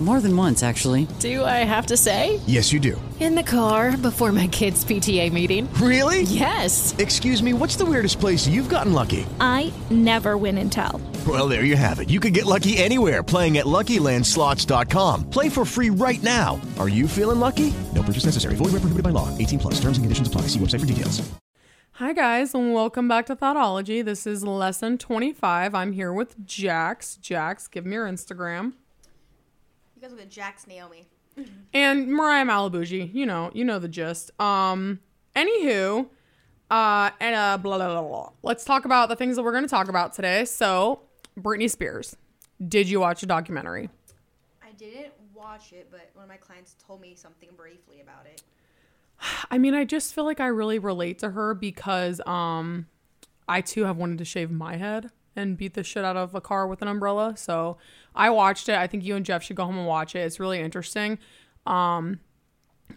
More than once, actually. Do I have to say? Yes, you do. In the car before my kids' PTA meeting. Really? Yes. Excuse me, what's the weirdest place you've gotten lucky? I never win and tell. Well, there you have it. You can get lucky anywhere playing at LuckyLandSlots.com. Play for free right now. Are you feeling lucky? No purchase necessary. Void where prohibited by law. 18 plus. Terms and conditions apply. See website for details. Hi, guys, and welcome back to Thotology. This is lesson 25. I'm here with Jax. Jax, give me your Instagram. Look at Jax Naomi. And Mariah Malabuji. You know, you know the gist. Um, anywho, uh, and uh, blah, blah, blah, blah. Let's talk about the things that we're going to talk about today. So, Britney Spears. Did you watch a documentary? I didn't watch it, but one of my clients told me something briefly about it. I mean, I just feel like I really relate to her because um I too have wanted to shave my head and beat the shit out of a car with an umbrella. So I watched it. I think you and Jeff should go home and watch it. It's really interesting. Um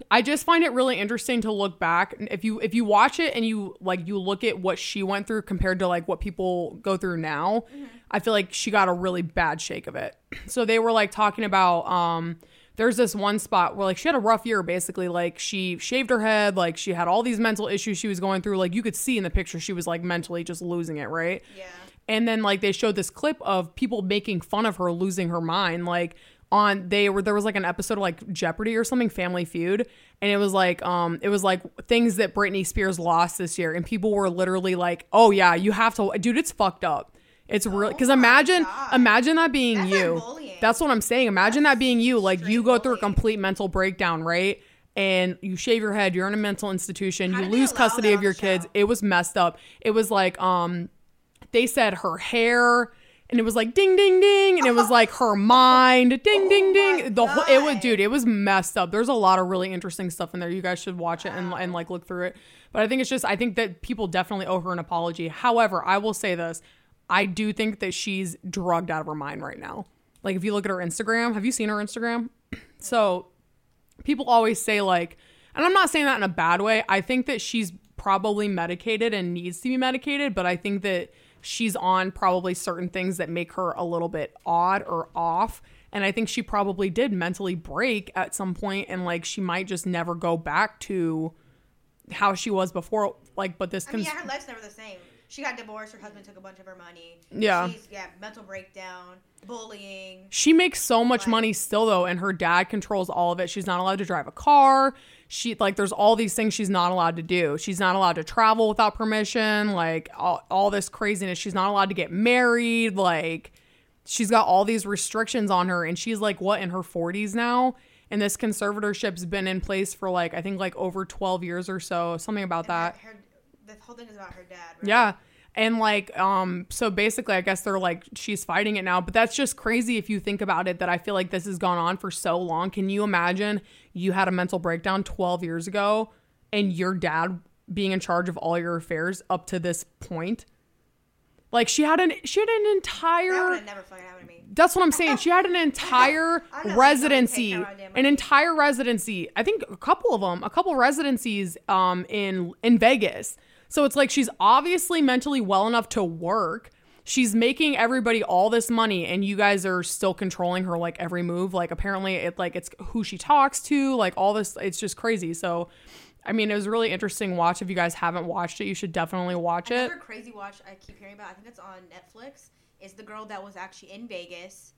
I just find it really interesting to look back. If you if you watch it and you like you look at what she went through compared to like what people go through now, I feel like she got a really bad shake of it. So they were like talking about um there's this one spot where like she had a rough year basically like she shaved her head like she had all these mental issues she was going through like you could see in the picture she was like mentally just losing it right Yeah. And then like they showed this clip of people making fun of her losing her mind like on they were there was like an episode of like Jeopardy or something Family Feud and it was like um it was like things that Britney Spears lost this year and people were literally like oh yeah you have to dude it's fucked up. It's really because imagine imagine that being That's you. that's what I'm saying. Imagine that being you like you go through a complete mental breakdown right? And you shave your head you're in a mental institution How you lose custody of your the kids. show? it was messed up. It was like um they said her hair and it was like ding ding ding and it was like her mind ding ding oh ding. the whole it was dude it was messed up. There's a lot of really interesting stuff in there. You guys should watch it and, and like look through it. But i think it's just i think that people definitely owe her an apology. However i will say this. I do think that she's drugged out of her mind right now. Like if you look at her instagram have you seen her instagram? So people always say like and i'm not saying that in a bad way. I think that she's probably medicated and needs to be medicated but i think that she's on probably certain things that make her a little bit odd or off and i think she probably did mentally break at some point and like she might just never go back to how she was before like but this I mean, cons- yeah, her life's never the same. She got divorced. Her husband took a bunch of her money. Yeah. She's, yeah, mental breakdown, bullying. She makes so much money still though, and her dad controls all of it. She's not allowed to drive a car. She like there's all these things she's not allowed to do. She's not allowed to travel without permission, like all, all this craziness. She's not allowed to get married, like she's got all these restrictions on her and she's like what in her 40s now and this conservatorship's been in place for like I think like over 12 years or so, something about that. Her, the whole thing is about her dad. Right? Yeah. And like, um, so basically, I guess they're like, she's fighting it now, but that's just crazy if you think about it. That I feel like this has gone on for so long. Can you imagine you had a mental breakdown 12 years ago and your dad being in charge of all your affairs up to this point? Like she had an she had an That entire would have never fucking happened to me. that's what I'm saying. She had an entire residency, gonna take care of my an entire residency. I think a couple of them, a couple residencies um in in Vegas. So it's like she's obviously mentally well enough to work. She's making everybody all this money and you guys are still controlling her like every move. Like apparently it like it's who she talks to, like all this it's just crazy. So I mean, it was a really interesting watch. If you guys haven't watched it, you should definitely watch it. Another crazy watch I keep hearing about. I think it's on Netflix. Is the girl that was actually in Vegas,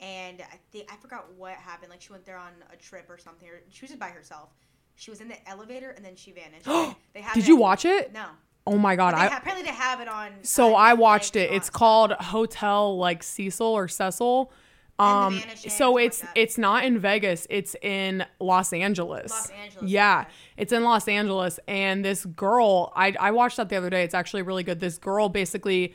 and I think I forgot what happened. Like she went there on a trip or something. Or she was just by herself. She was in the elevator and then she vanished. they have Did you watch it? No. Oh my god, They I ha- apparently they have it on. So uh, I watched it. It's called Hotel like Cecil or Cecil. Um so it's like it's not in Vegas, it's in Los Angeles. Los Angeles, Yeah. okay. It's in Los Angeles and this girl, I I watched that the other day. It's actually really good. This girl basically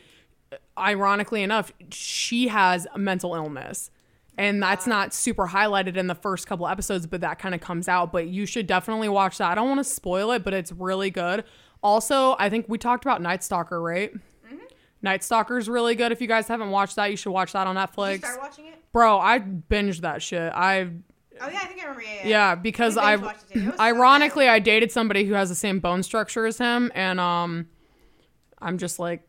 ironically enough, she has a mental illness. And that's not super highlighted in the first couple episodes, but that kind of comes out. But you should definitely watch that. I don't want to spoil it, but it's really good. Also, I think we talked about Night Stalker, right? Mm-hmm. Night Stalker's really good. If you guys haven't watched that, you should watch that on Did Netflix. you start watching it? Bro, I binged that shit. I Oh yeah, I think I remember. Yeah, yeah. Yeah, because I binge watched it too. It was so ironically I dated somebody who has the same bone structure as him and um I'm just like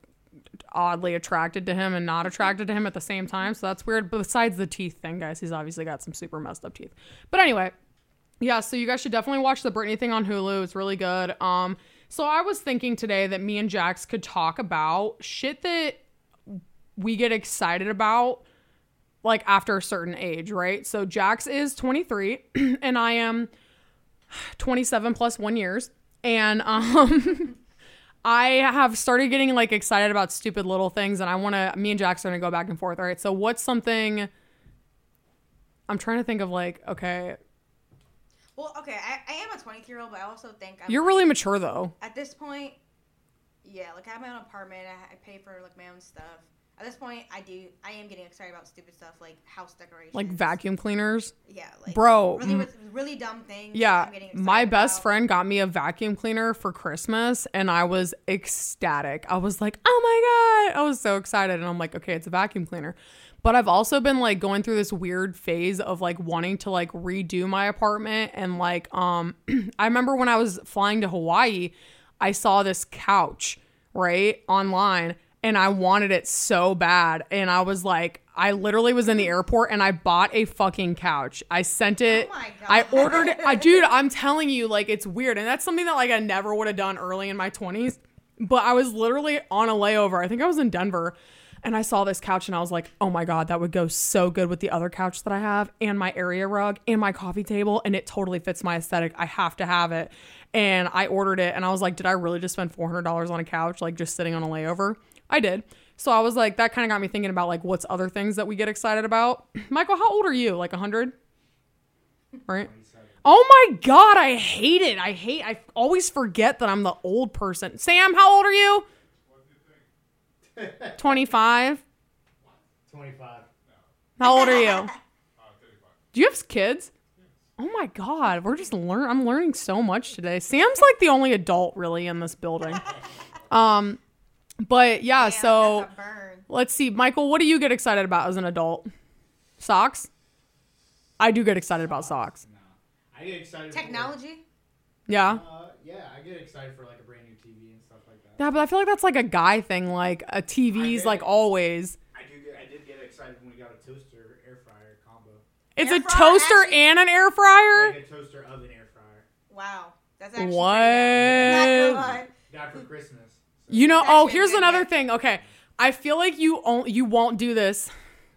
oddly attracted to him and not attracted to him at the same time. So that's weird. But besides the teeth thing, guys, he's obviously got some super messed up teeth. But anyway, yeah, so you guys should definitely watch the Britney thing on Hulu. It's really good. Um so I was thinking today that me and Jax could talk about shit that we get excited about like after a certain age, right? So Jax is 23 and I am 27 plus 1 years and um I have started getting like excited about stupid little things and I want to me and Jax are going to go back and forth. All right. So what's something I'm trying to think of like okay, Well, okay, I, I am a 23 year old, but I also think I'm you're like- really mature though. at this point. Yeah, like I have my own apartment. I, I pay for like my own stuff. At this point, I do. I am getting excited about stupid stuff like house decorations, Like vacuum cleaners. Yeah, like Bro, really, really dumb things. Yeah, I'm getting excited my best about. friend got me a vacuum cleaner for Christmas and I was ecstatic. I was like, "Oh my god." I was so excited and I'm like, "Okay, it's a vacuum cleaner." But I've also been like going through this weird phase of like wanting to like redo my apartment and like um I remember when I was flying to Hawaii, I saw this couch, right, online and I wanted it so bad and I was like I literally was in the airport and I bought a fucking couch. I sent it. Oh my I ordered it. I, dude, I'm telling you, like, it's weird. And that's something that, like, I never would have done early in my 20s. But I was literally on a layover. I think I was in Denver. And I saw this couch and I was like, oh my God, that would go so good with the other couch that I have and my area rug and my coffee table. And it totally fits my aesthetic. I have to have it. And I ordered it and I was like, did I really just spend $400 on a couch, like just sitting on a layover? I did. So I was like, that kind of got me thinking about like what's other things that we get excited about. Michael, how old are you? Like 100? Right? Oh my god, I hate it. I hate I always forget that I'm the old person. Sam, how old are you? 25. 25. How old are you? Do you have kids? Oh my god, we're just learn I'm learning so much today. Sam's like the only adult really in this building. Um but yeah, Damn, so that's a burn. let's see. Michael, what do you get excited about as an adult? Socks? I do get excited about socks. I get excited. Technology. Yeah. Uh, yeah, I get excited for like a brand new TV and stuff like that. Yeah, but I feel like that's like a guy thing. Like a TV's get like always. I do. Get, I did get excited when we got a toaster air fryer combo. It's Air a toaster actually- and an air fryer. Like a toaster of an air fryer. Wow, that's actually What? Pretty good. Not. Got for Christmas. You know, That's oh, here's another gift. thing. Okay, I feel like you on- you won't do this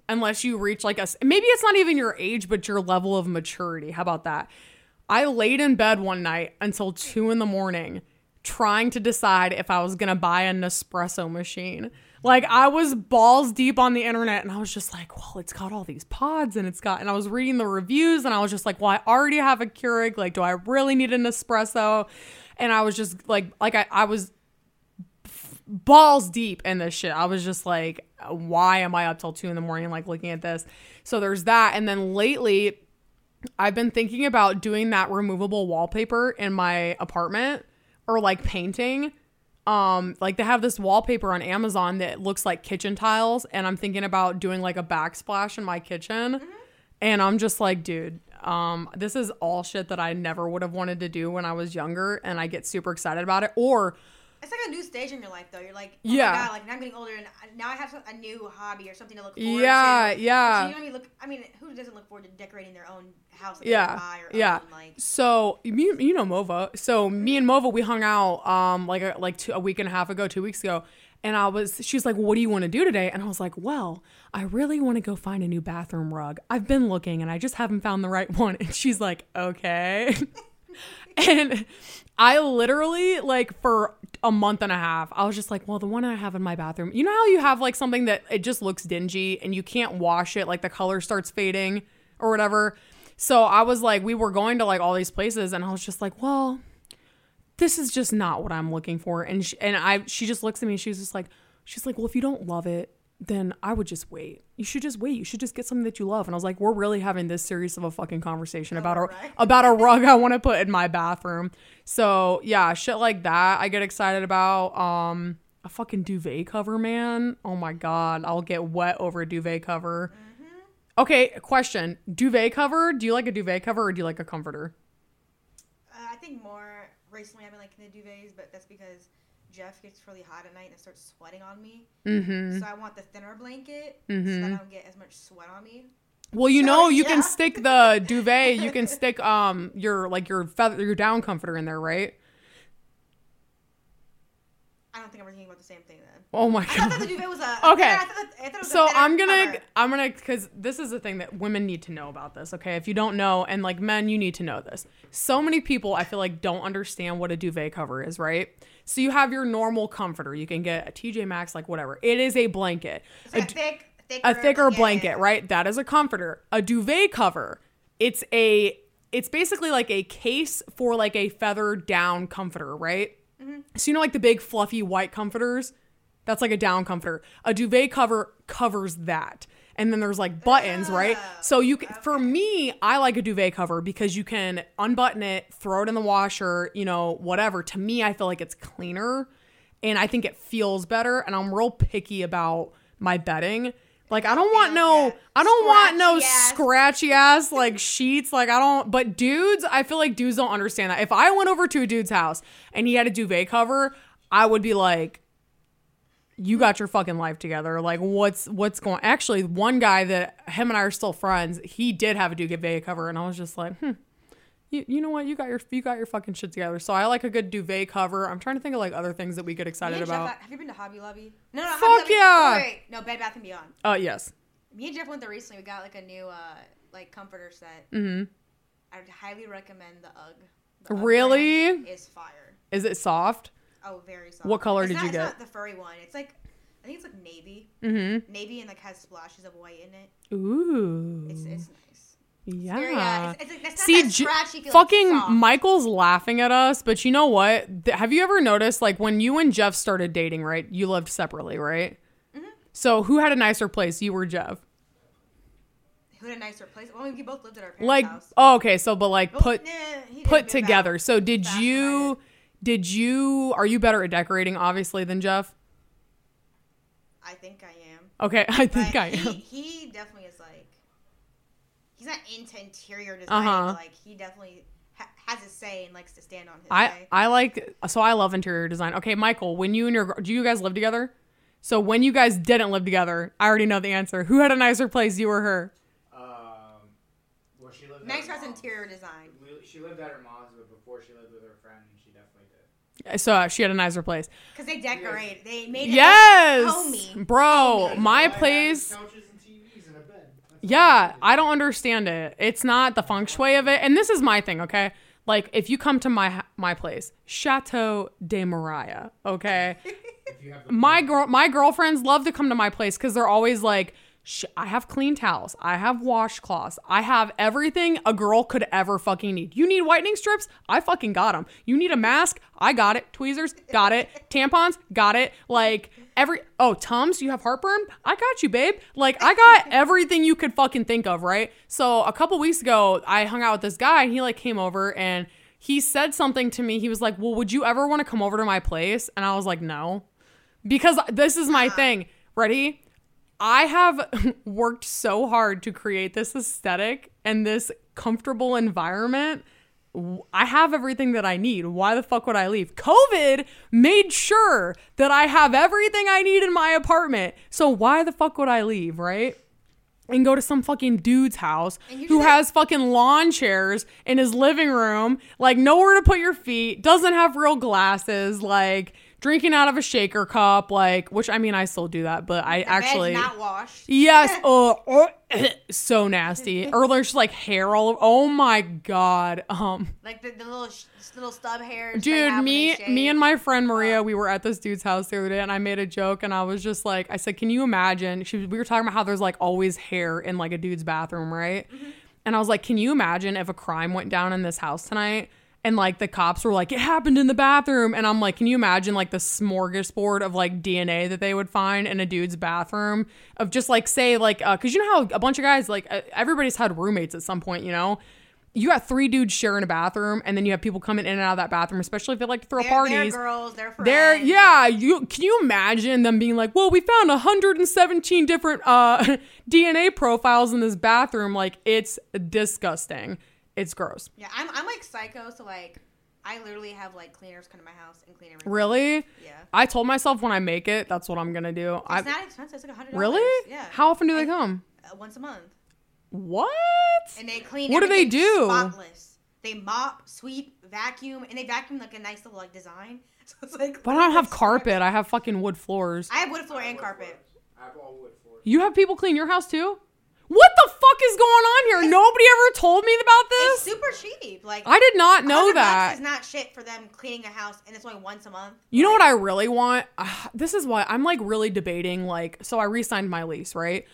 unless you reach like a s- maybe it's not even your age, but your level of maturity. How about that? I laid in bed one night until two in the morning, trying to decide if I was gonna buy a Nespresso machine. Like I was balls deep on the internet, and I was just like, "Well, it's got all these pods, and it's got." And I was reading the reviews, and I was just like, "Well, I already have a Keurig. Like, do I really need an espresso?" And I was just like, like I, I was balls deep in this shit. I was just like, why am I up till two in the morning, like looking at this? So there's that. And then lately, I've been thinking about doing that removable wallpaper in my apartment or like painting. Um, like they have this wallpaper on Amazon that looks like kitchen tiles, and I'm thinking about doing like a backsplash in my kitchen. And I'm just like, dude, um, this is all shit that I never would have wanted to do when I was younger, and I get super excited about it. Or It's like a new stage in your life, though. You're like, oh Yeah. my god, like now I'm getting older, and now I have a new hobby or something to look forward Yeah, to. yeah. So you know what I mean? Look, I mean, who doesn't look forward to decorating their own house? They yeah or yeah Own, like, so you, you know mova so me and mova we hung out um like a, like two, a week and a half ago two weeks ago and i was she was like what do you want to do today and i was like well i really want to go find a new bathroom rug i've been looking and i just haven't found the right one and she's like okay and I literally like for a month and a half, I was just like, well, the one I have in my bathroom, you know how you have like something that it just looks dingy and you can't wash it, like the color starts fading or whatever. So I was like, we were going to like all these places, and I was just like, well, this is just not what I'm looking for. And she, and I, she just looks at me. She's just like, she's like, well, if you don't love it, then I would just wait. You should just wait. You should just get something that you love. And I was like, we're really having this serious of a fucking conversation about a rug. about a rug I want to put in my bathroom. So yeah, shit like that I get excited about. Um, a fucking duvet cover, man. Oh my god, I'll get wet over a duvet cover. Okay, question. Duvet cover? Do you like a duvet cover or do you like a comforter? Uh, I think more recently I've been liking the duvets, but that's because Jeff gets really hot at night and starts sweating on me. Mm-hmm. So I want the thinner blanket so that I don't get as much sweat on me. Well, you know, you can stick the duvet, you can stick um your like your feather your down comforter in there, right? I don't think I'm thinking about the same thing then. Oh my god. I thought the duvet was a Okay. I thought, I thought So I'm gonna cover. I'm gonna cuz this is the thing that women need to know about this, okay? If you don't know and like men, you need to know this. So many people I feel like don't understand what a duvet cover is, right? So you have your normal comforter. You can get a TJ Maxx like whatever. It is a blanket. It's A like a thick, thicker, a thicker yeah, blanket, right? That is a comforter. A duvet cover, it's a it's basically like a case for like a feather down comforter, right? Mm-hmm. So you know like the big fluffy white comforters? That's like a down comforter. A duvet cover covers that. And then there's like buttons, right? So you can, for me, I like a duvet cover because you can unbutton it, throw it in the washer, you know, whatever. To me, I feel like it's cleaner and I think it feels better. And I'm real picky about my bedding. Like I don't want no, I don't want no Scratchy ass. scratchy ass like sheets. Like I don't. But dudes, I feel like dudes don't understand that. If I went over to a dude's house and he had a duvet cover, I would be like, you got your fucking life together. Like what's what's going? Actually, one guy that him and I are still friends. He did have a duvet cover, and I was just like, hmm. You, you know what? You got your you got your fucking shit together. So I like a good duvet cover. I'm trying to think of like other things that we get excited about. have you been to Hobby Lobby? No, no. Fuck Hobby Lobby. yeah. Wait, wait, no, Bed Bath and Beyond. Uh yes. Me and Jeff went there recently. We got like a new uh like comforter set. Mm-hmm. I would highly recommend the UGG. The UGG Really? is fire. Is it soft? Oh, very soft. What color It's did not- you it's get? not the furry one. It's like I think it's like navy. Mm-hmm. Navy and like has splashes of white in it. Ooh. It's it's yeah. Uh, it's, it's, it's See, that J- fucking soft. Michael's laughing at us, but you know what? Have you ever noticed, like, when you and Jeff started dating, right? You lived separately, right? Mm-hmm. So who had a nicer place, you or Jeff? Who had a nicer place? Well, we both lived at our parents' Like, house. oh, okay. So, but like, Well, put nah, put together. out So, did fast you? Did you? Are you better at decorating, obviously, than Jeff? I think I am. Okay, I think But I am. he definitely like he's not into interior design. Uh-huh. Like he definitely ha- has a say and likes to stand on his I say. I like so I love interior design. Okay, Michael, when you and your do you guys live together? So when you guys didn't live together, I already know the answer. Who had a nicer place, you or her? Um, well, she lived. nice at her house mom's. interior design. She lived at her mom's, but before she lived with her friend, and she definitely did. So uh, she had a nicer place. Because they decorate. They made it Yes, look homey. bro, my place. Couches Yeah, I don't understand it. It's not the feng shui of it. And this is my thing, okay? Like if you come to my my place, Chateau de Mariah, okay? If you have the my girl my girlfriends love to come to my place because they're always like I have clean towels. I have washcloths. I have everything a girl could ever fucking need. You need whitening strips? I fucking got them. You need a mask? I got it. Tweezers? Got it. Tampons? Got it. Like every oh Tums, you have heartburn? I got you, babe. Like I got everything you could fucking think of, right? So a couple weeks ago, I hung out with this guy. And he like came over and he said something to me. He was like, "Well, would you ever want to come over to my place?" And I was like, "No." because this is my thing. Ready? I have worked so hard to create this aesthetic and this comfortable environment. I have everything that I need. Why the fuck would I leave? COVID made sure that I have everything I need in my apartment. So why the fuck would I leave, right? and go to some fucking dude's house who has fucking lawn chairs in his living room, like nowhere to put your feet, doesn't have real glasses, like drinking out of a shaker cup, like which I mean I still do that, but I The actually not washed. Yes, oh, oh, so nasty. Or there's like hair all over. Oh my god. Um Like the, the little sh- little stub they Dude, me me and my friend Maria, we were at this dude's house the other day and I made a joke and I was just like I said, "Can you imagine?" She we were talking about how there's like always hair in like a dude's bathroom, right? And I was like, "Can you imagine if a crime went down in this house tonight?" And like the cops were like, "It happened in the bathroom." And I'm like, "Can you imagine like the smorgasbord of like DNA that they would find in a dude's bathroom of just like say like uh cuz you know how a bunch of guys like uh, everybody's had roommates at some point, you know? you got three dudes sharing a bathroom, and then you have people coming in and out of that bathroom, especially if they like to throw They're, parties. they're girls. They're friends. They're yeah. You can you imagine them being like, "Well, we found 117 different uh, DNA profiles in this bathroom. Like, it's disgusting. It's gross. Yeah, I'm, I'm like psycho, so like, I literally have like cleaners come to my house and clean everything. Really? Yeah. I told myself when I make it, that's what I'm gonna do. It's I not expensive. It's like hundred. really? Yeah. How often do they come? Uh, once a month, What? and they clean. What do they do? Spotless. They mop, sweep, vacuum, and they vacuum like a nice little like design. So it's like. But I don't have it's- carpet. I have fucking wood floors. I have wood floor and carpet. I have all wood floors. You have people clean your house too? What the fuck is going on here? Nobody ever told me about this. It's super cheap. Like I did not know 100 bucks that. is not shit for them cleaning a house, and it's only once a month. You know what I really want? Ah, this is why I'm like really debating. Like, so I re-signed my lease, right?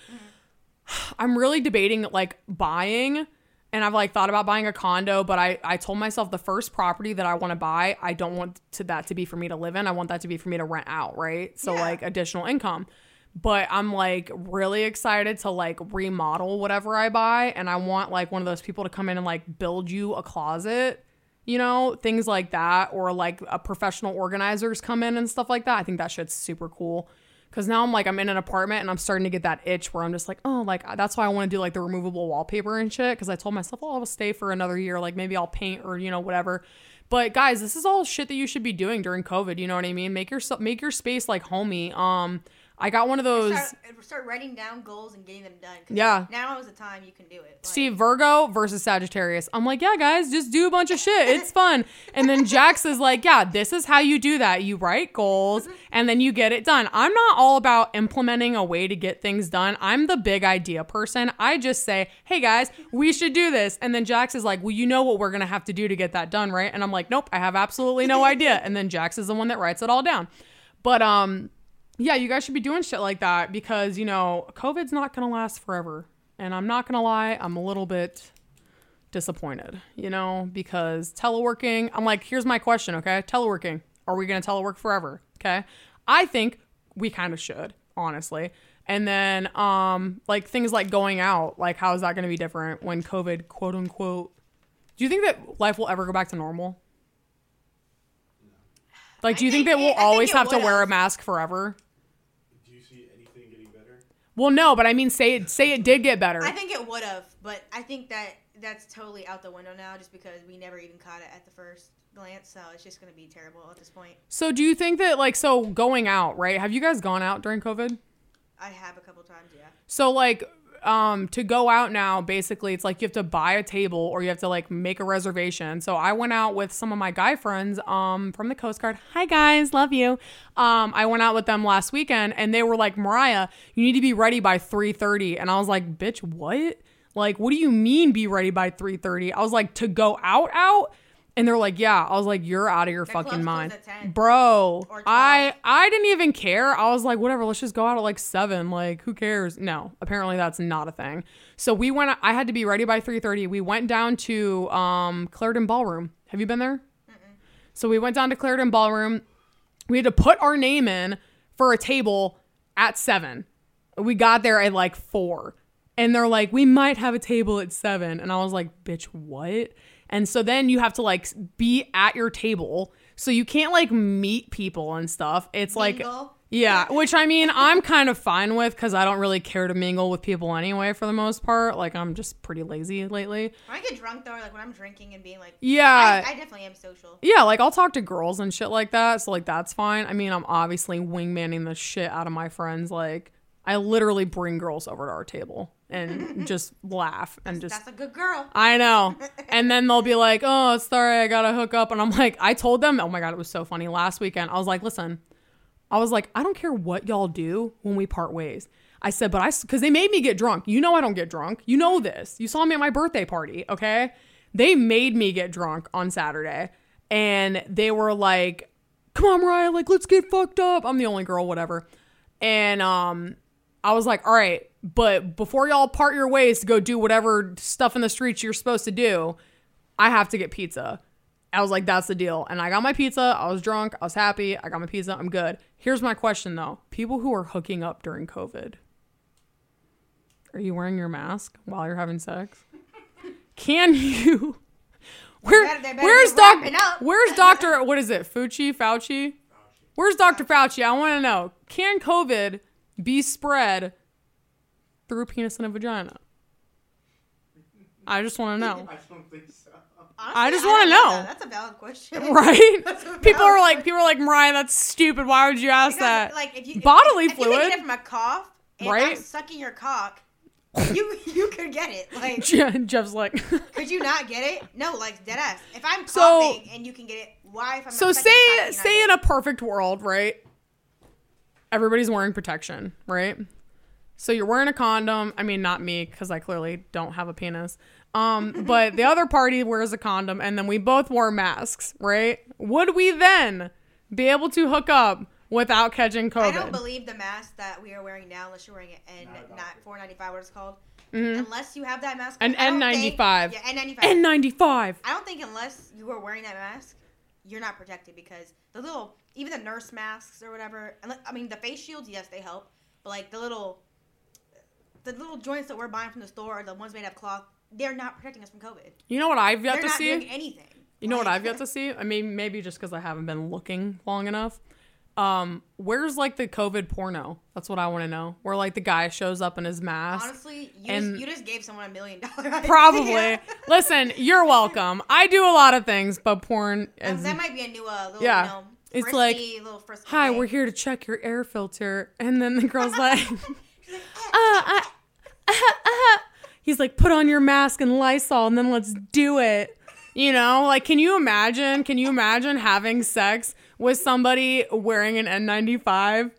I'm really debating like buying, and I've like thought about buying a condo, but I I told myself the first property that I want to buy, I don't want to that to be for me to live in. I want that to be for me to rent out, right? So Yeah. like additional income. But I'm like really excited to like remodel whatever I buy, and I want like one of those people to come in and like build you a closet you know, things like that, or like a professional organizers come in and stuff like that. I think that shit's super cool. Cause now I'm like, I'm in an apartment and I'm starting to get that itch where I'm just like, oh, like that's why I want to do like the removable wallpaper and shit. Cause I told myself, oh, I'll stay for another year. Like maybe I'll paint or, you know, whatever. But guys, this is all shit that you should be doing during COVID. You know what I mean? Make your, make your space like homey. Um, I got one of those. Start, start writing down goals and getting them done. Yeah. Now is the time you can do it. Like, See Virgo versus Sagittarius. I'm like, yeah, guys, just do a bunch of shit. It's fun. And then Jax is like, yeah, this is how you do that. You write goals and then you get it done. I'm not all about implementing a way to get things done. I'm the big idea person. I just say, hey guys, we should do this. And then Jax is like, well, you know what we're gonna have to do to get that done, right? And I'm like, nope, I have absolutely no idea. And then Jax is the one that writes it all down. But um, yeah, you guys should be doing shit like that because you know COVID's not gonna last forever. And I'm not gonna lie, I'm a little bit disappointed, you know, because teleworking, I'm like, here's my question, okay? Teleworking, are we gonna telework forever? Okay. I think we kind of should, honestly. And then um like things like going out, like how is that gonna be different when COVID quote unquote do you think that life will ever go back to normal? Like, do you think, think that we'll always have to wear a mask forever? Do you see anything getting better? Well, no, but I mean, say it, say it did get better. I think it would have, but I think that that's totally out the window now, just because we never even caught it at the first glance. So it's just gonna be terrible at this point. so, do you think that, like, so going out, right? Have you guys gone out during COVID? I have a couple times, yeah. So, like, um, to go out now, basically, it's like you have to buy a table or you have to like make a reservation. So I went out with some of my guy friends, um, from the Coast Guard. Hi guys, love you. Um, I went out with them last weekend, and they were like, Mariah, you need to be ready by three thirty, and I was like, bitch, what? Like, what do you mean be ready by three thirty? I was like, to go out, out. And they're like, yeah. I was like, you're out of your clubs fucking mind, at 10. bro. I I didn't even care. I was like, whatever. Let's just go out at like seven. Like, who cares? No, apparently that's not a thing. So we went. I had to be ready by three thirty. We went down to um Clarendon Ballroom. Have you been there? So we went down to Clarendon Ballroom. We had to put our name in for a table at seven. We got there at like four. And they're like, we might have a table at seven. And I was like, bitch, what? And so then you have to like be at your table. So you can't like meet people and stuff. It's like, Mingle. yeah, which I mean, I'm kind of fine with because I don't really care to mingle with people anyway for the most part. Like, I'm just pretty lazy lately. When I get drunk though, like when I'm drinking and being like, Yeah. I, I definitely am social. Yeah, like I'll talk to girls and shit like that. So like that's fine. I mean, I'm obviously wingmanning the shit out of my friends. Like I literally bring girls over to our table and just laugh and just That's a good girl. I know. And then they'll be like, "Oh, sorry, I got to hook up." And I'm like, I told them, "Oh my god, it was so funny last weekend." I was like, "Listen, I was like, I don't care what y'all do when we part ways." I said, "But I cuz they made me get drunk. You know I don't get drunk. You know this. You saw me at my birthday party, okay? They made me get drunk on Saturday and they were like, "Come on, Mariah, like let's get fucked up." I'm the only girl, whatever. And um I was like, all right, but before y'all part your ways to go do whatever stuff in the streets you're supposed to do, I have to get pizza. I was like, that's the deal. And I got my pizza. I was drunk. I was happy. I got my pizza. I'm good. Here's my question though people who are hooking up during COVID, are you wearing your mask while you're having sex? can you? Where, better- they better where's be doc? Where's They better Where's wrapping. Where's Doctor? What is it? Fucci? Fauci? Where's Doctor Fauci? I want to know. Can COVID be spread through a penis and a vagina? I just want to know. I don't think so. Honestly, I just wanna know. that. That's a valid question. Right? That's a People are valid like, people are like, Mariah, that's stupid. Why would you ask Because, that? Like if you if- Bodily if, if you fluid. can get it from a cough, and Right. I'm sucking your cock, you you could get it. Like, Jeff's like, could you not get it? No, like dead ass. If I'm So- coughing and you can get it, why? If I'm so say cock, say in a perfect world, right? Everybody's wearing protection, right? So you're wearing a condom. I mean, not me because I clearly don't have a penis. Um, but the other party wears a condom, and then we both wore masks, right? Would we then be able to hook up without catching COVID? I don't believe the mask that we are wearing now, unless you're wearing an N not 495, what it's called. Unless you have that mask, Mm-hmm. An I don't think- N95. Yeah, N95. N95. I don't think unless you are wearing that mask, you're not protected because the little, even the nurse masks or whatever. unle- I mean, the face shields, yes, they help, but like the little, the little joints that we're buying from the store, or the ones made of cloth, they're not protecting us from COVID. You know what I've yet they're to not see? doing anything. You know what I've yet to see? I mean, maybe just because I haven't been looking long enough. Um, where's like the COVID porno? That's what I want to know. Where like the guy shows up in his mask. Honestly, you, And- just, you just gave someone a million dollars. Probably. Listen, you're welcome. I do a lot of things, but porn is. that might be a new, uh, little, Yeah. you know, It's frisky, like, Hi, thing. we're here to check your air filter, and then the girl's like, uh, uh, uh, uh. he's like, put on your mask and Lysol, and then let's do it. You know, like, can you imagine? Can you imagine having sex with somebody wearing an N95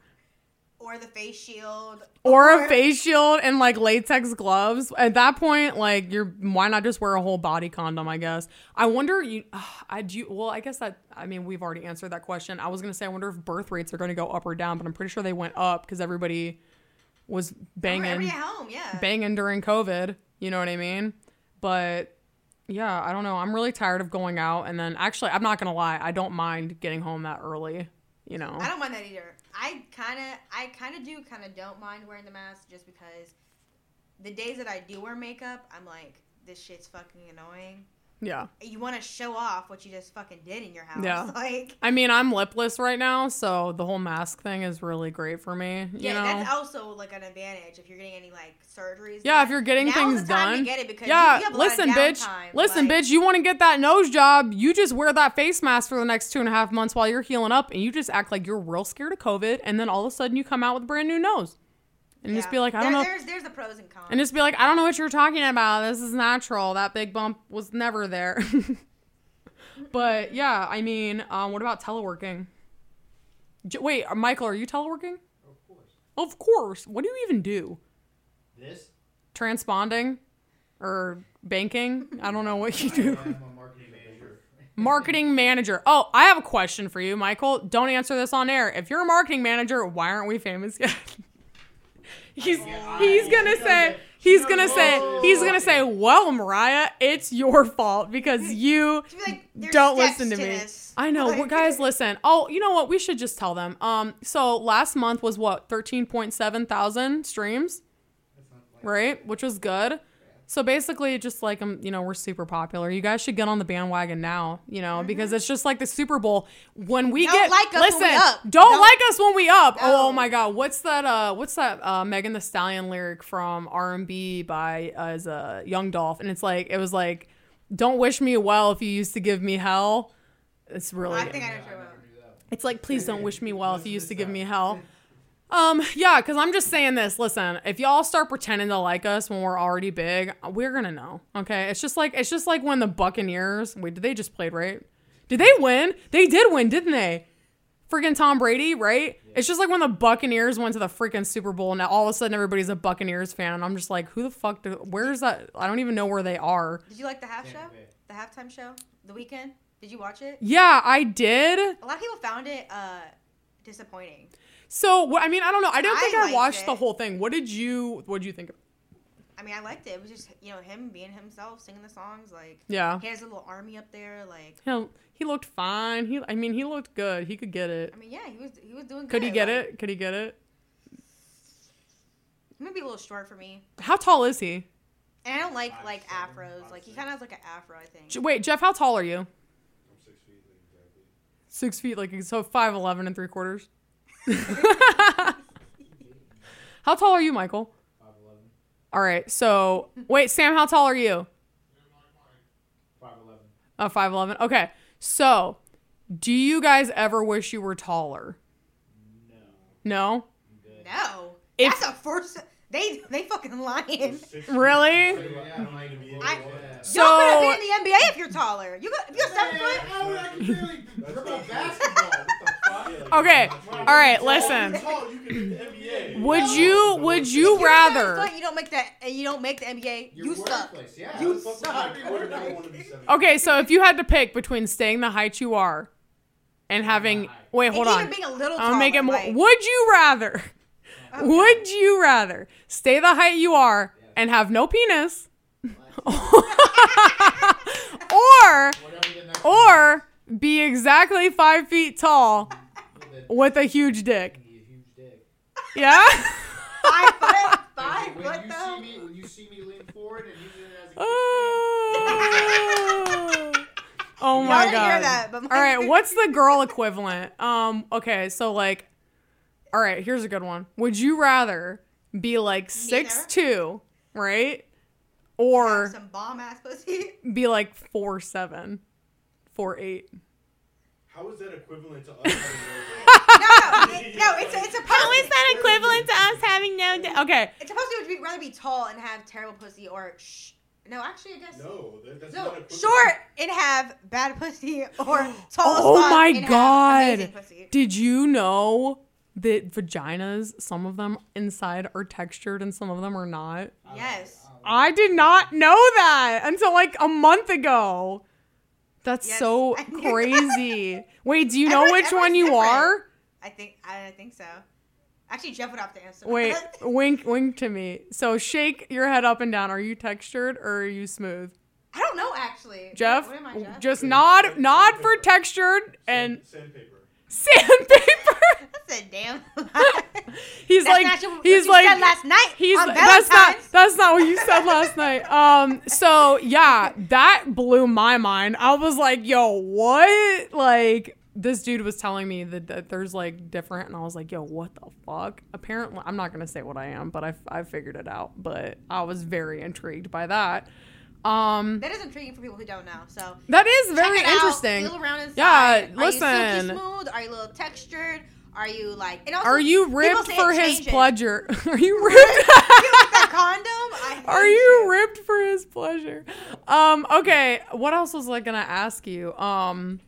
or the face shield, or a face shield and like latex gloves? At that point, like, you're why not just wear a whole body condom? I guess. I wonder. You, I do. Well, I guess that. I mean, we've already answered that question. I was gonna say, I wonder if birth rates are gonna go up or down, but I'm pretty sure they went up because everybody was banging Everybody at home, yeah. banging during COVID. You know what I mean? But yeah, I don't know. I'm really tired of going out. And then actually, I'm not going to lie. I don't mind getting home that early. You know? I don't mind that either. I kind of, I kind of do, kind of don't mind wearing the mask just because the days that I do wear makeup, I'm like, this shit's fucking annoying. Yeah. You want to show off what you just fucking did in your house, Yeah. like. I mean, I'm lipless right now. So the whole mask thing is really great for me. You Yeah, know? that's also like an advantage if you're getting any like surgeries. Yeah, if you're getting things the time to done. get it because yeah, you, you have a lot listen, bitch. downtime, Listen, like- bitch. You want to get that nose job? You just wear that face mask for the next two and a half months while you're healing up, and you just act like you're real scared of COVID, and then all of a sudden you come out with a brand new nose, and just be like, I don't There- know. There's there's the pros and cons. and just be like, I don't know what you're talking about. This is natural. That big bump was never there. but yeah, I mean, um, what about teleworking? J- wait, uh, Michael, are you teleworking? Of course. Of course. What do you even do? This? Transponding or banking? I don't know what you I do. am a marketing manager. Marketing manager. Oh, I have a question for you, Michael. Don't answer this on air. If you're a marketing manager, why aren't we famous yet? he's he's gonna say he's gonna say he's gonna say, well, Mariah, it's your fault because you like, don't listen to to me. this." I know, Like- well, guys. Listen. Oh, you know what? We should just tell them. Um, so last month was what thirteen point seven thousand streams, right? Which was good. So basically, just like um, you know, we're super popular. You guys should get on the bandwagon now, you know, because it's just like the Super Bowl. When we Don't get like us when listen, we up. don't, Don't- like us when we up. Oh, No. oh my God, what's that? Uh, what's that? Uh, Megan Thee Stallion lyric from R and B by uh, as a Young Dolph, and it's like it was like, "Don't wish me well if you used to give me hell." It's really. I think I know what you're about. It's like, please don't wish me well if you used to give me hell. Um, yeah, because I'm just saying this. Listen, if y'all start pretending to like us when we're already big, we're gonna know. Okay, it's just like it's just like when the Buccaneers. Wait, did they just played right? Did they win? They did win, didn't they? Freaking Tom Brady, right? It's just like when the Buccaneers went to the freaking Super Bowl. and Now all of a sudden everybody's a Buccaneers fan, and I'm just like, who the fuck? Do, where's that? I don't even know where they are. Did you like the half show? The halftime show? The Weeknd? Did you watch it? Yeah, I did. A lot of people found it uh, disappointing. So I mean, I don't know. I don't think I, liked watched the whole thing. What did you? What did you think? of I mean, I liked it. It was just you know him being himself, singing the songs. Like Yeah. he has a little army up there. Like He, he looked fine. He, I mean, he looked good. He could get it. I mean, yeah, he was he was doing. Good. Could he get Like, it? Could he get it? He might be a little short for me. How tall is he? And I don't like like afros. Like he kind of has like an afro, I think. Wait, Jeff, how tall are you? I'm six feet like, exactly. Six feet, like so five eleven and three quarters. How tall are you, Michael? Five eleven. All right. So wait, Sam, how tall are you? Five eleven. Uh, five eleven. Okay. So, do you guys ever wish you were taller? No. No, If- that's a first. They they fucking lying. Really? Yeah, I don't like to be So Y'all could be in the NBA if you're taller. You got if you're seven foot. How would I can barely dribble basketball? What the fuck? okay. All right. Listen. Tall, you can be the NBA. Would you? Would you If you're seven rather? you don't make that. and You don't make the NBA. You suck. You suck. I would never want to be seven. Okay. So if you had to pick between staying the height you are and having wait, hold on. even being a little I'll make it more. Would you rather? Would you rather stay the height you are and have no penis, or or be exactly five feet tall with a huge dick? Yeah. Five foot, five When foot you see though. me, when you see me lean forward and use it as a Oh, oh Y'all my didn't god. hear that, but my- all right, what's the girl equivalent? Um, okay, so like all right, here's a good one. Would you rather be like six two, right? Or some bomb ass pussy. be like four seven, four eight. How is that equivalent to us having No, it- no, it's it's supposed. How is that equivalent to us having no di- Okay. It's supposed to be rather be tall and have terrible pussy or shh. No, actually, I guess. no? No, that, that's No, not equivalent. short and have bad pussy or tall Oh my and god. amazing pussy. Did you know that vaginas, some of them inside are textured and some of them are not? Yes. I did not know that until like a month ago. That's Yes, so I knew crazy. Wait, do you know Everyone- which one you different. are? I think I think so. Actually, Jeff would have to answer. Wait, wink, wink to me. So shake your head up and down. Are you textured or are you smooth? I don't know actually. Jeff, What am I, Jeff? just nod, nod for textured and Sandpaper. sandpaper. That's a damn. He's That's like, he's like, last night He's that's not that's not what you said last night. Um, so yeah, that blew my mind. I was like, yo, what? Like this dude was telling me that, that there's like different, and I was like, yo, what the fuck? Apparently, I'm not gonna say what I am, but I I figured it out. But I was very intrigued by that. Um, That is intriguing for people who don't know. So that is very it out, interesting. Feel around inside. Yeah, Are listen. you silky smooth? Are you a little textured? Are you like? And also, Are you ribbed for his pleasure? Are you You ribbed? like that condom? I Are you ribbed for his pleasure? Um, okay, what else was I gonna ask you? Um,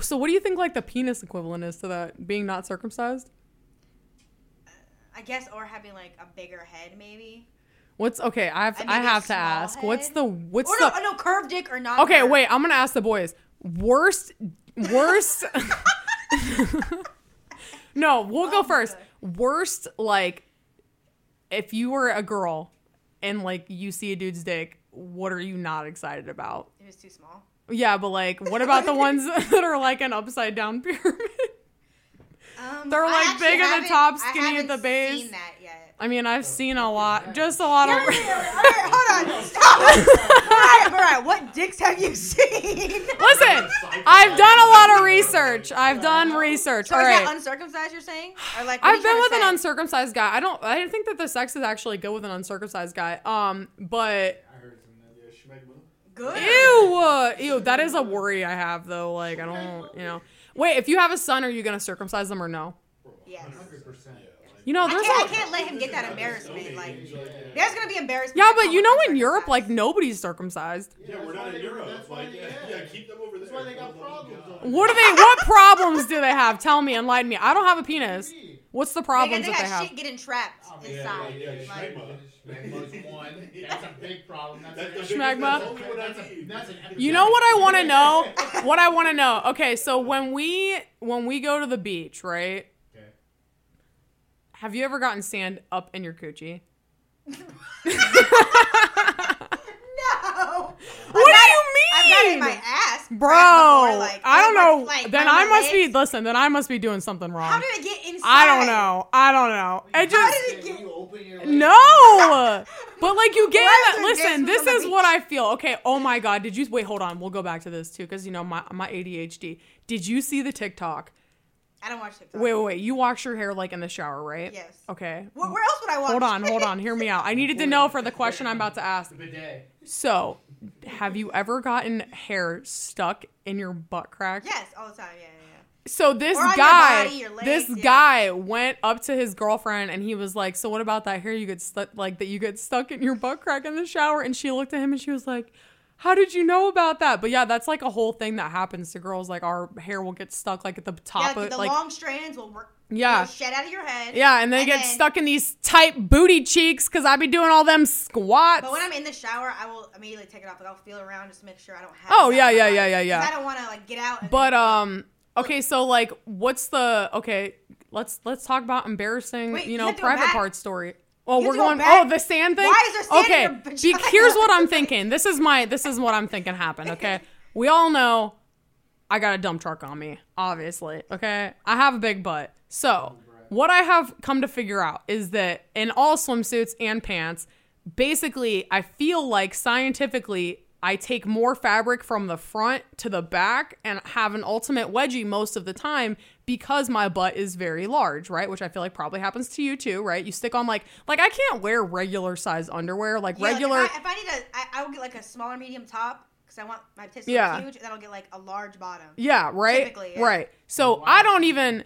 so what do you think like the penis equivalent is to that being not circumcised? I guess, or having like a bigger head, maybe. What's okay? I have A I have to ask. What's the what's Or the no, no, curved dick or not. okay? curved. Wait, I'm gonna ask the boys. Worst, worst. no, we'll go oh first. Worst, like, if you were a girl and like you see a dude's dick, what are you not excited about? It was too small. Yeah, but like, what about the ones that are like an upside down pyramid? Um, They're, like, big at the haven't- top, I skinny at haven't the base. Seen that yet. I mean, I've seen a lot, just a lot of. All right, hold on. Stop. all right, all right. What dicks have you seen? Listen, I've done a lot of research. I've done research. So All is right. that uncircumcised? You're saying? Or like? what are I've you been trying with to an say? uncircumcised guy. I don't. I think that the sex is actually good with an uncircumcised guy. Um, but I heard some of that schmegma. Good. ew, uh, ew. That is a worry I have though. Like I don't, you know. Wait, if you have a son, are you gonna circumcise them or no? Yes. 100%. You know, I there's can't, I a, can't let him get that embarrassment. Like, there's gonna be embarrassment. yeah, but you know, in Europe, like nobody's circumcised. Yeah, we're not in Europe. that's why Like, yeah, yeah. yeah, keep them over there. That's why they got problems What do they? What problems do they have? Tell me, enlighten me. I don't have a penis. What's the They, problems they that they got have? shit getting trapped inside. yeah, yeah, like, schmegma. Schmegma's one. That's a big problem. That's, That's an- Schmegma. That's only That's, a, that's an You know what I want to know? What I want to know. Okay, so when we when we go to the beach, right? Okay. Have you ever gotten sand up in your coochie? no. What do you I've got in mean? my ass, Bro, before, like, I don't like, know. like, then I my must be legs. listen. Then I must be doing something wrong. How did it get inside? I don't know. I don't know. It How just did it get? you open between your legs. No, but like you get Why that. Listen, this is what I feel. Okay. Oh my God. Did you wait? Hold on. We'll go back to this too, because you know my my ADHD. Did you see the TikTok? I don't watch TikTok. Wait, wait, wait. You wash your hair like in the shower, right? Yes. Okay. Where, where else would I watch? Hold on, hold on. Hear me out. I needed to know for the question I'm about to ask. So, have you ever gotten hair stuck in your butt crack? Yes, all the time. Yeah, yeah, yeah. So this Or on your guy, body, your legs, this yeah. guy went up to his girlfriend and he was like, "So what about that hair you get stuck like that you get stuck in your butt crack in the shower?" And she looked at him and she was like, "How did you know about that?" But yeah, that's like a whole thing that happens to girls. Like our hair will get stuck like at the top Yeah, of the like long strands will work. Yeah. shed out of your head. yeah, and they get stuck in these tight booty cheeks because I be doing all them squats. But when I'm in the shower, I will immediately take it off. Like I'll feel around just to make sure I don't have. Oh, yeah, yeah, yeah, yeah, yeah, I don't want to like get out. And But um okay, so like what's the okay, let's let's talk about embarrassing, Wait, you know, private part story. Oh, well, You we're have to go going back? oh, the sand thing? Why is there sand okay. be- here's what I'm thinking. This is my this is what I'm thinking happened, okay? We all know I got a dump truck on me, obviously, okay? I have a big butt. So, what I have come to figure out is that in all swimsuits and pants, basically, I feel like scientifically, I take more fabric from the front to the back and have an ultimate wedgie most of the time because my butt is very large, right? Which I feel like probably happens to you too, right? You stick on like like I can't wear regular size underwear, like Yeah, like, regular if, I, if I need a, I, I will get like a smaller medium top because I want my tits to Yeah. look huge, and then I'll get like a large bottom. Yeah, right? Typically, yeah. Right. So I don't even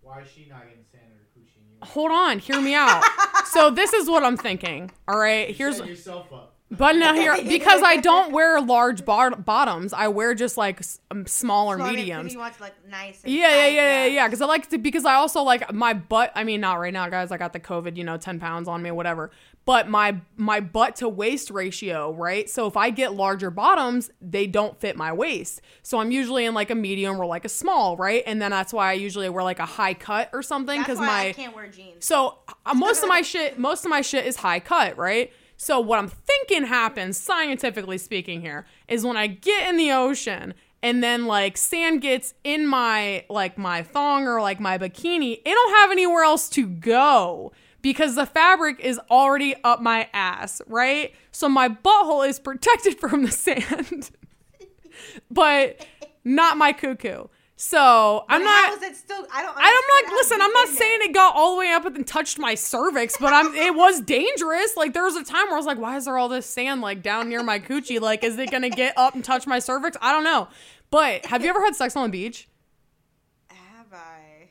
Why is she not getting sand in her you hold on, hear me out. so this is what I'm thinking. All right, here's set yourself up. But now here because I don't wear large bot- bottoms, I wear just like s- um, smaller So, I mean, 'cause mediums. You want to like nice. And Yeah, yeah, tight, yeah, yeah, yeah. Because I like to because I also like my butt. I mean, not right now, guys. I got the COVID, you know, ten pounds on me, whatever. But my my butt to waist ratio, right? So if I get larger bottoms, they don't fit my waist. So I'm usually in like a medium or like a small, right? And then that's why I usually wear like a high cut or something That's because why my I can't wear jeans. so uh, most of my shit, most of my shit is high cut, right? So what I'm thinking happens, scientifically speaking, here is when I get in the ocean and then like sand gets in my like my thong or like my bikini, it don't have anywhere else to go because the fabric is already up my ass, right? So my butthole is protected from the sand, but not my cuckoo. So I'm not. How is it still? I don't. I- I'm not listen. I'm not in saying it got all the way up and touched my cervix, but I'm. It was dangerous. Like there was a time where I was like, "Why is there all this sand like down near my coochie? Like, is it gonna get up and touch my cervix? I don't know." But have you ever had sex on the beach? Have I?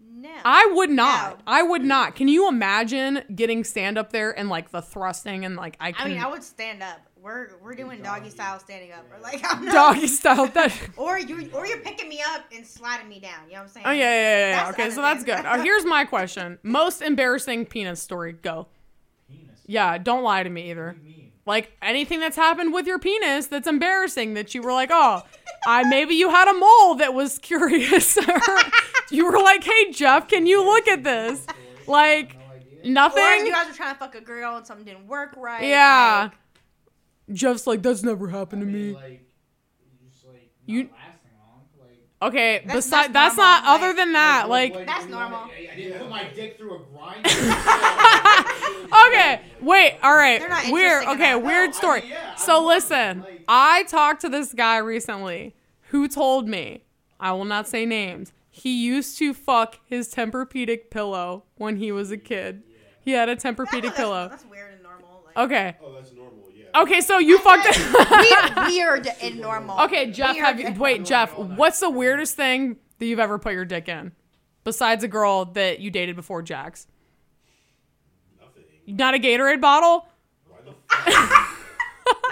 No. I would not. No. I would not. Can you imagine getting sand up there and like the thrusting and like I I mean, I would stand up. We're we're doing doggy style standing up, or like I'm not, doggy style that. Or you or you're picking me up and sliding me down. You know what I'm saying? Oh yeah, yeah, yeah. yeah. Okay, other so that's good. Uh, here's my question: Most embarrassing penis story. Go. Penis. Yeah, don't lie to me either. What do you mean? Like anything that's happened with your penis that's embarrassing that you were like, oh, I maybe you had a mole that was curious. you were like, hey Jeff, can you look at this? Like No idea. Or nothing. you guys were trying to fuck a girl and something didn't work right. Yeah. like- Jeff's like, that's never I happened to mean, me. like, you just like not You- lasting long. Like, Okay, That's- besides that's that's not normal, other than that, like That's you normal. I, I didn't put my dick through a grinder. Okay, wait, all right. Not Weird. Okay, enough. weird No, I story. mean, yeah, so don't listen, like- I talked to this guy recently who told me, I will not say names. He used to fuck his Tempur-Pedic pillow when he was a kid. He had a That's, Tempur-Pedic that's, pillow. that's weird and normal. Like, Okay. Oh, that's normal. Yeah. Okay, so you fucked it. weird, weird and normal. okay, Jeff, have you wait, Jeff, what's the weirdest thing that you've ever put your dick in? Besides a girl that you dated before Jax? Nothing. Not a Gatorade bottle? Why the fuck?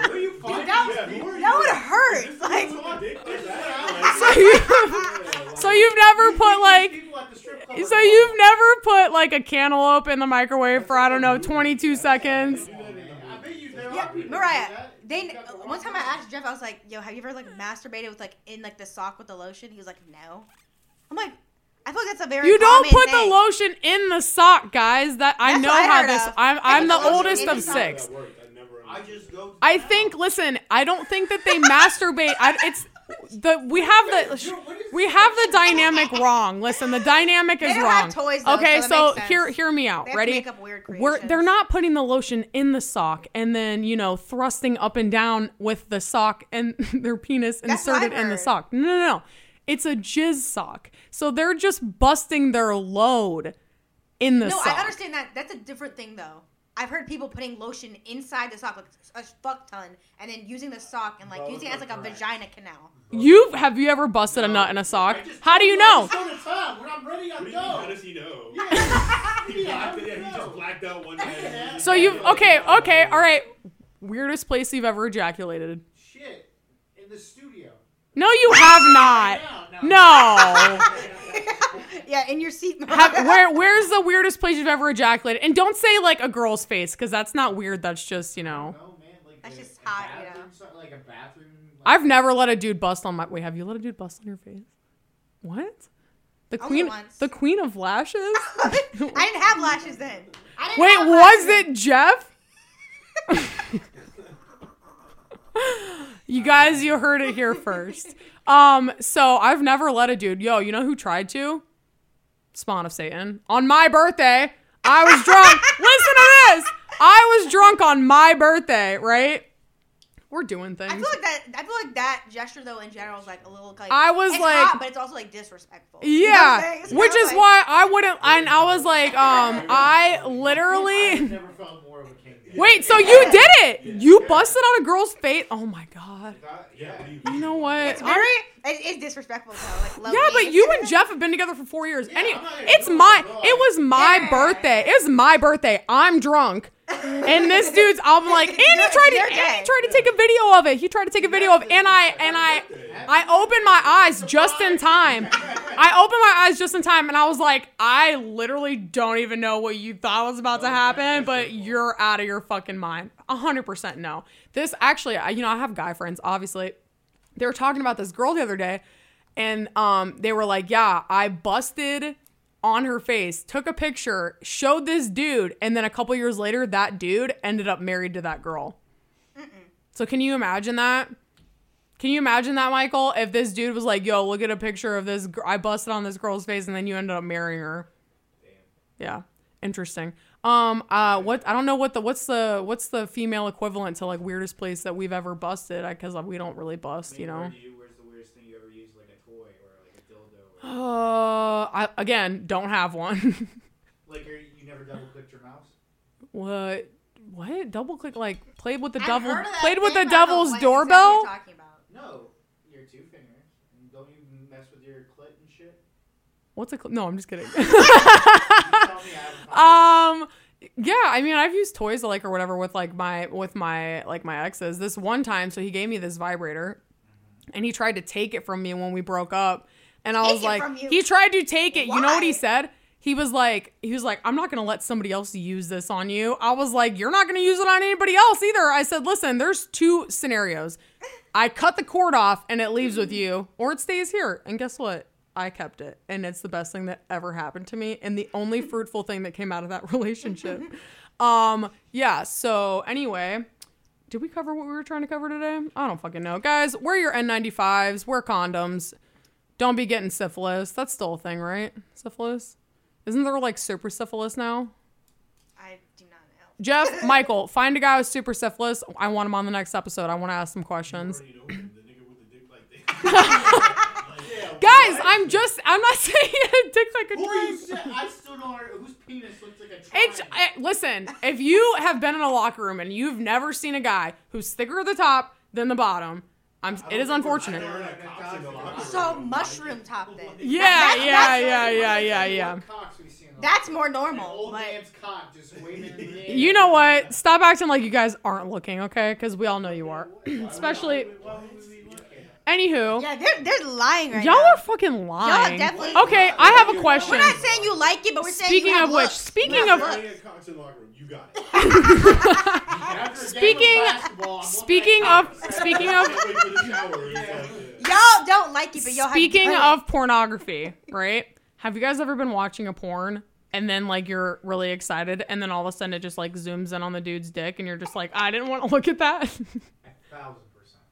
Where are you finding that yeah, who are That you? would hurt. Like, Suck dick like that? So you So you've never put like People at the strip club So you've never put like a cantaloupe in the microwave for I don't know 22 seconds? I bet you there yeah, are people that Mariah. They You got the one time I asked Jeff, I was like, "Yo, have you ever like masturbated with like in like the sock with the lotion?" He was like, "No." I'm like, I feel like that's a very You don't common put the lotion in the sock, guys. That I That's know I how this. of. I'm I'm the the oldest of six. I just go. I think. Listen, I don't think that they masturbate. I, it's the we have the. Dude, what is we have the dynamic wrong. Listen, the dynamic is wrong. toys, though, okay, so so hear hear me out. They Ready? make up weird We're, they're not putting the lotion in the sock and then you know thrusting up and down with the sock and their penis That's inserted in the sock. No, no, no. It's a jizz sock. So they're just busting their load in the No, sock. I understand that. That's a different thing, though. I've heard people putting lotion inside the sock, like a fuck ton, and then using the sock and like Both using it as are like a correct. vagina canal. You have you ever busted a nut in a sock? Just How do you know? time. When I'm ready, I What do you mean? How does he know? Yeah. He, blacked, yeah, he just blacked out one day. So you've okay, okay, all right. Weirdest place you've ever ejaculated? Shit. In the studio. No, you have not. No, No. yeah, in your seat. Have, where Where's the weirdest place you've ever ejaculated? And don't say like a girl's face, because that's not weird. That's just you know. No, man. Like That's a- just a hot, you bathroom know. Like a bathroom. Like, I've never let a dude bust on my. Wait, have you let a dude bust on your face? What? The Only queen, once. the queen of lashes. I didn't have lashes then. I didn't Wait, have was lashes. it Jeff? you guys, you heard it here first. Um, so I've never let a dude. Yo, you know who tried to? Spawn of Satan. On my birthday, I was drunk. Listen to this. I was drunk on my birthday, right? We're doing things. I feel like that. I feel like that gesture though in general is like a little like. I was it's like- hot, but it's also like disrespectful. You know yeah, which is like- why I wouldn't. And I was like, um, I I literally. never felt more of a king. Wait, so you did it? You busted on a girl's face? Oh my god. Yeah, you You know what? It's very. It is disrespectful though. Like low Yeah, key. but you and Jeff have been together for four years. Any, I'm not gonna it's do my, bro. it was my Yeah. birthday. It was my birthday. I'm drunk, and this dude's. I'm like, and he tried to, and he tried to take a video of it. He tried to take a video of, and I, and I, I opened my eyes just in time. I opened my eyes just in time, and I was like, I literally don't even know what you thought was about to happen, but you're out of your fucking mind. A hundred percent no. This actually, I, you know, I have guy friends, obviously they were talking about this girl the other day and um they were like yeah i busted on her face took a picture showed this dude and then a couple years later that dude ended up married to that girl. So can you imagine that? Can you imagine that michael if this dude was like yo look at a picture of this gr- i busted on this girl's face and then you ended up marrying her? Yeah. Interesting um uh what i don't know what the what's the what's the female equivalent to like weirdest place that we've ever busted because we don't really bust you know Where you, where's the weirdest thing you ever used, like a toy or like a dildo? Or, Uh, I again don't have one. like, are you, you never double clicked your mouse? what? What? Double click like played with the I've devil heard of that played with the but I don't know devil's what exactly doorbell? talking about. No, your two fingers. And don't you mess with your clit and shit? What's a cl- no? I'm just kidding. You tell me I haven't found um, yeah. I mean, I've used toys like or whatever with like my with my like my exes. This one time, so he gave me this vibrator, and he tried to take it from me when we broke up, and I Take was like, he tried to take it. You know what he said? He was like, he was like, I'm not gonna let somebody else use this on you. I was like, you're not gonna use it on anybody else either. I said, listen, there's two scenarios. I cut the cord off and it leaves with you, or it stays here. And guess what? I kept it, and it's the best thing that ever happened to me, and the only fruitful thing that came out of that relationship. um, yeah. So anyway, did we cover what we were trying to cover today? I don't fucking know, guys. Wear your N95s. Wear condoms. Don't be getting syphilis. That's still a thing, right? Syphilis. Isn't there like super syphilis now? I do not know. Jeff, Michael, find a guy with super syphilis. I want him on the next episode. I want to ask some questions. Guys, I'm just, I'm not saying a dick like a Who are you? sa- I still don't. under- Whose penis looks like a It's triangle? I, listen. If you have been in a locker room and you've never seen a guy who's thicker at the top than the bottom, I'm. It is unfortunate. Never had cocks in the locker room. So mushroom top then. Yeah, That's- yeah, that's- yeah, yeah, yeah, yeah. What cocks we see in the That's more An normal. old But man's cock just waving in the air. You know what? Stop acting like you guys aren't looking, okay? Because we all know you are. Especially, Why would we be looking? Anywho, yeah, they're they're lying right y'all now. are fucking lying. Y'all definitely- Okay, I have a question. We're not saying you like it, but we're saying Speaking you have of which, looks. speaking of- looks. Already had cocks in the locker room. You got it. After of Speaking- basketball, I'm looking Speaking of, speaking of, Wait for the shower. It's like, y'all don't like it, but y'all Speaking have of pornography, right? Have you guys ever been watching a porn and then like you're really excited and then all of a sudden it just like zooms in on the dude's dick and you're just like, I didn't want to look at that.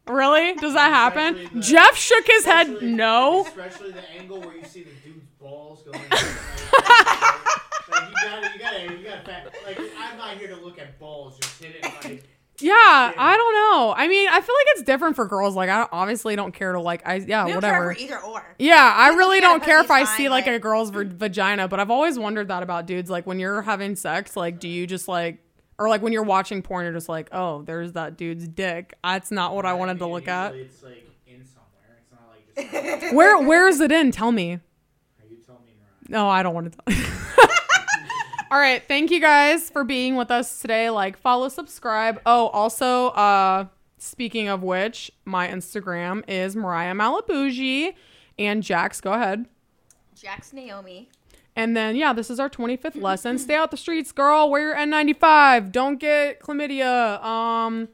A thousand percent. Really? Does that happen? The- Jeff shook his head no. Especially the angle where you see the dude's balls going. like, like, you gotta, you gotta, you gotta. Fact, like, I'm not here to look at balls. Just hit it. Like, Yeah, I don't know. I mean, I feel like it's different for girls. Like, I obviously don't care to like. I yeah, We don't whatever. care for either or. Yeah, I don't really don't care if I see like, like- a girl's v- vagina, but I've always wondered that about dudes. Like when you're having sex, like do you just like, or like when you're watching porn, you're just like, oh, there's that dude's dick. That's not what I wanted to look at. It's like in somewhere. It's not like just. Where where is it in? Tell me. you tell me, No, I don't want to. Tell. All right, thank you guys for being with us today. Like, follow, subscribe. Oh, also, uh, speaking of which, my Instagram is Mariah Malabuji and Jax. Go ahead. Jax Naomi. And then, yeah, this is our 25th lesson. Stay out the streets, girl. Wear your N95. Don't get chlamydia. Um,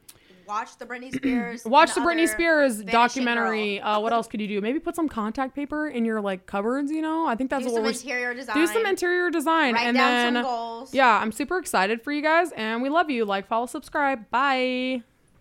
Watch the Britney Spears. watch the Britney Spears documentary. Uh, what else could you do? Maybe put some contact paper in your like cupboards. You know, I think that's Do what some we're interior design. do some interior design Write and down then some goals. yeah i'm super excited for you guys and we love you like follow subscribe bye